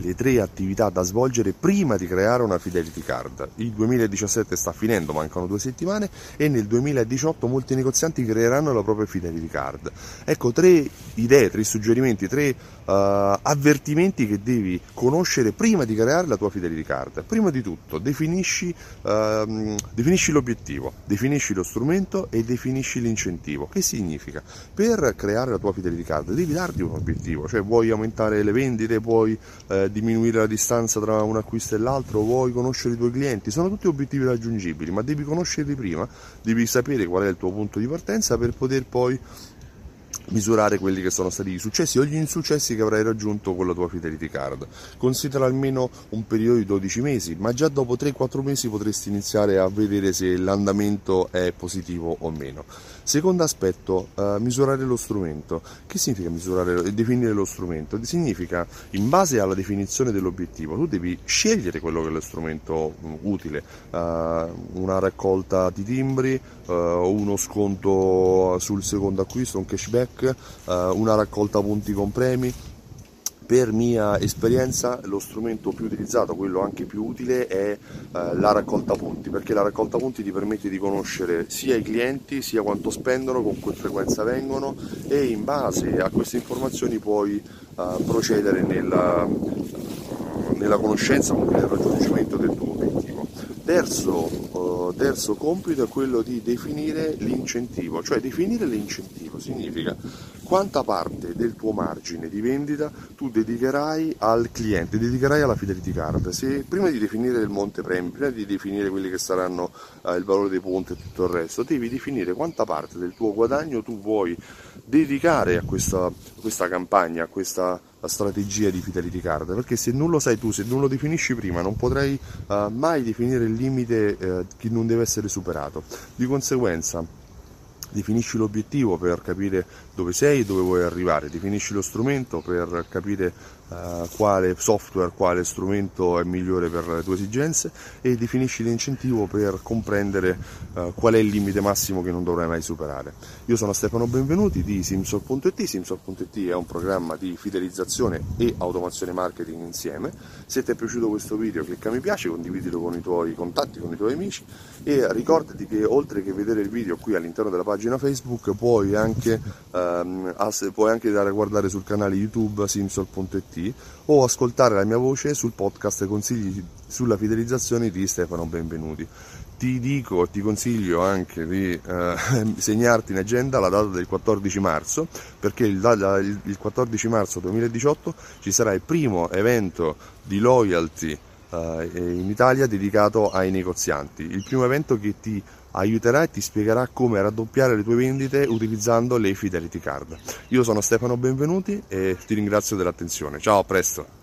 Le tre attività da svolgere prima di creare una Fidelity Card. Il 2017 sta finendo, mancano due settimane e nel 2018 molti negozianti creeranno la propria Fidelity Card. Ecco tre idee, tre suggerimenti, tre uh, avvertimenti che devi conoscere prima di creare la tua Fidelity Card. Prima di tutto definisci, uh, definisci l'obiettivo, definisci lo strumento e definisci l'incentivo. Che significa? Per creare la tua Fidelity Card devi darti un obiettivo, cioè vuoi aumentare le vendite, vuoi diminuire la distanza tra un acquisto e l'altro, vuoi conoscere i tuoi clienti, sono tutti obiettivi raggiungibili, ma devi conoscerli prima, devi sapere qual è il tuo punto di partenza per poter poi misurare quelli che sono stati i successi o gli insuccessi che avrai raggiunto con la tua Fidelity Card. Considera almeno un periodo di 12 mesi, ma già dopo 3-4 mesi potresti iniziare a vedere se l'andamento è positivo o meno. Secondo aspetto, uh, misurare lo strumento. Che significa misurare e definire lo strumento? Significa, in base alla definizione dell'obiettivo, tu devi scegliere quello che è lo strumento mm, utile, uh, una raccolta di timbri, uh, uno sconto sul secondo acquisto, un cashback, una raccolta punti con premi per mia esperienza lo strumento più utilizzato, quello anche più utile, è eh, la raccolta punti, perché la raccolta punti ti permette di conoscere sia i clienti, sia quanto spendono, con che frequenza vengono e in base a queste informazioni puoi eh, procedere nella, nella conoscenza, comunque nel raggiungimento del tuo obiettivo. Terzo, terzo compito è quello di definire l'incentivo, cioè definire l'incentivo significa quanta parte del tuo margine di vendita tu dedicherai al cliente, dedicherai alla fidelity card. Se prima di definire il monte premi, prima di definire quelli che saranno eh, il valore dei punti e tutto il resto, devi definire quanta parte del tuo guadagno tu vuoi dedicare a questa, a questa campagna, a questa strategia di fidelity card, perché se non lo sai tu, se non lo definisci prima, non potrai uh, mai definire il limite uh, che non deve essere superato. Di conseguenza, definisci l'obiettivo per capire dove sei e dove vuoi arrivare, definisci lo strumento per capire uh, quale software, quale strumento è migliore per le tue esigenze e definisci l'incentivo per comprendere uh, qual è il limite massimo che non dovrai mai superare. Io sono Stefano Benvenuti di Simsol.it, Simsol.it è un programma di fidelizzazione e automazione marketing insieme. Se ti è piaciuto questo video clicca mi piace, condividilo con i tuoi contatti, con i tuoi amici e ricordati che oltre che vedere il video qui all'interno della pagina Facebook puoi anche ehm, puoi anche andare a guardare sul canale YouTube simsol.it o ascoltare la mia voce sul podcast Consigli sulla fidelizzazione di Stefano Benvenuti. Ti dico, ti consiglio anche di eh, segnarti in agenda la data del 14 marzo, perché il, il 14 marzo 2018 ci sarà il primo evento di loyalty in Italia dedicato ai negozianti. Il primo evento che ti aiuterà e ti spiegherà come raddoppiare le tue vendite utilizzando le Fidelity Card. Io sono Stefano Benvenuti e ti ringrazio dell'attenzione. Ciao, a presto!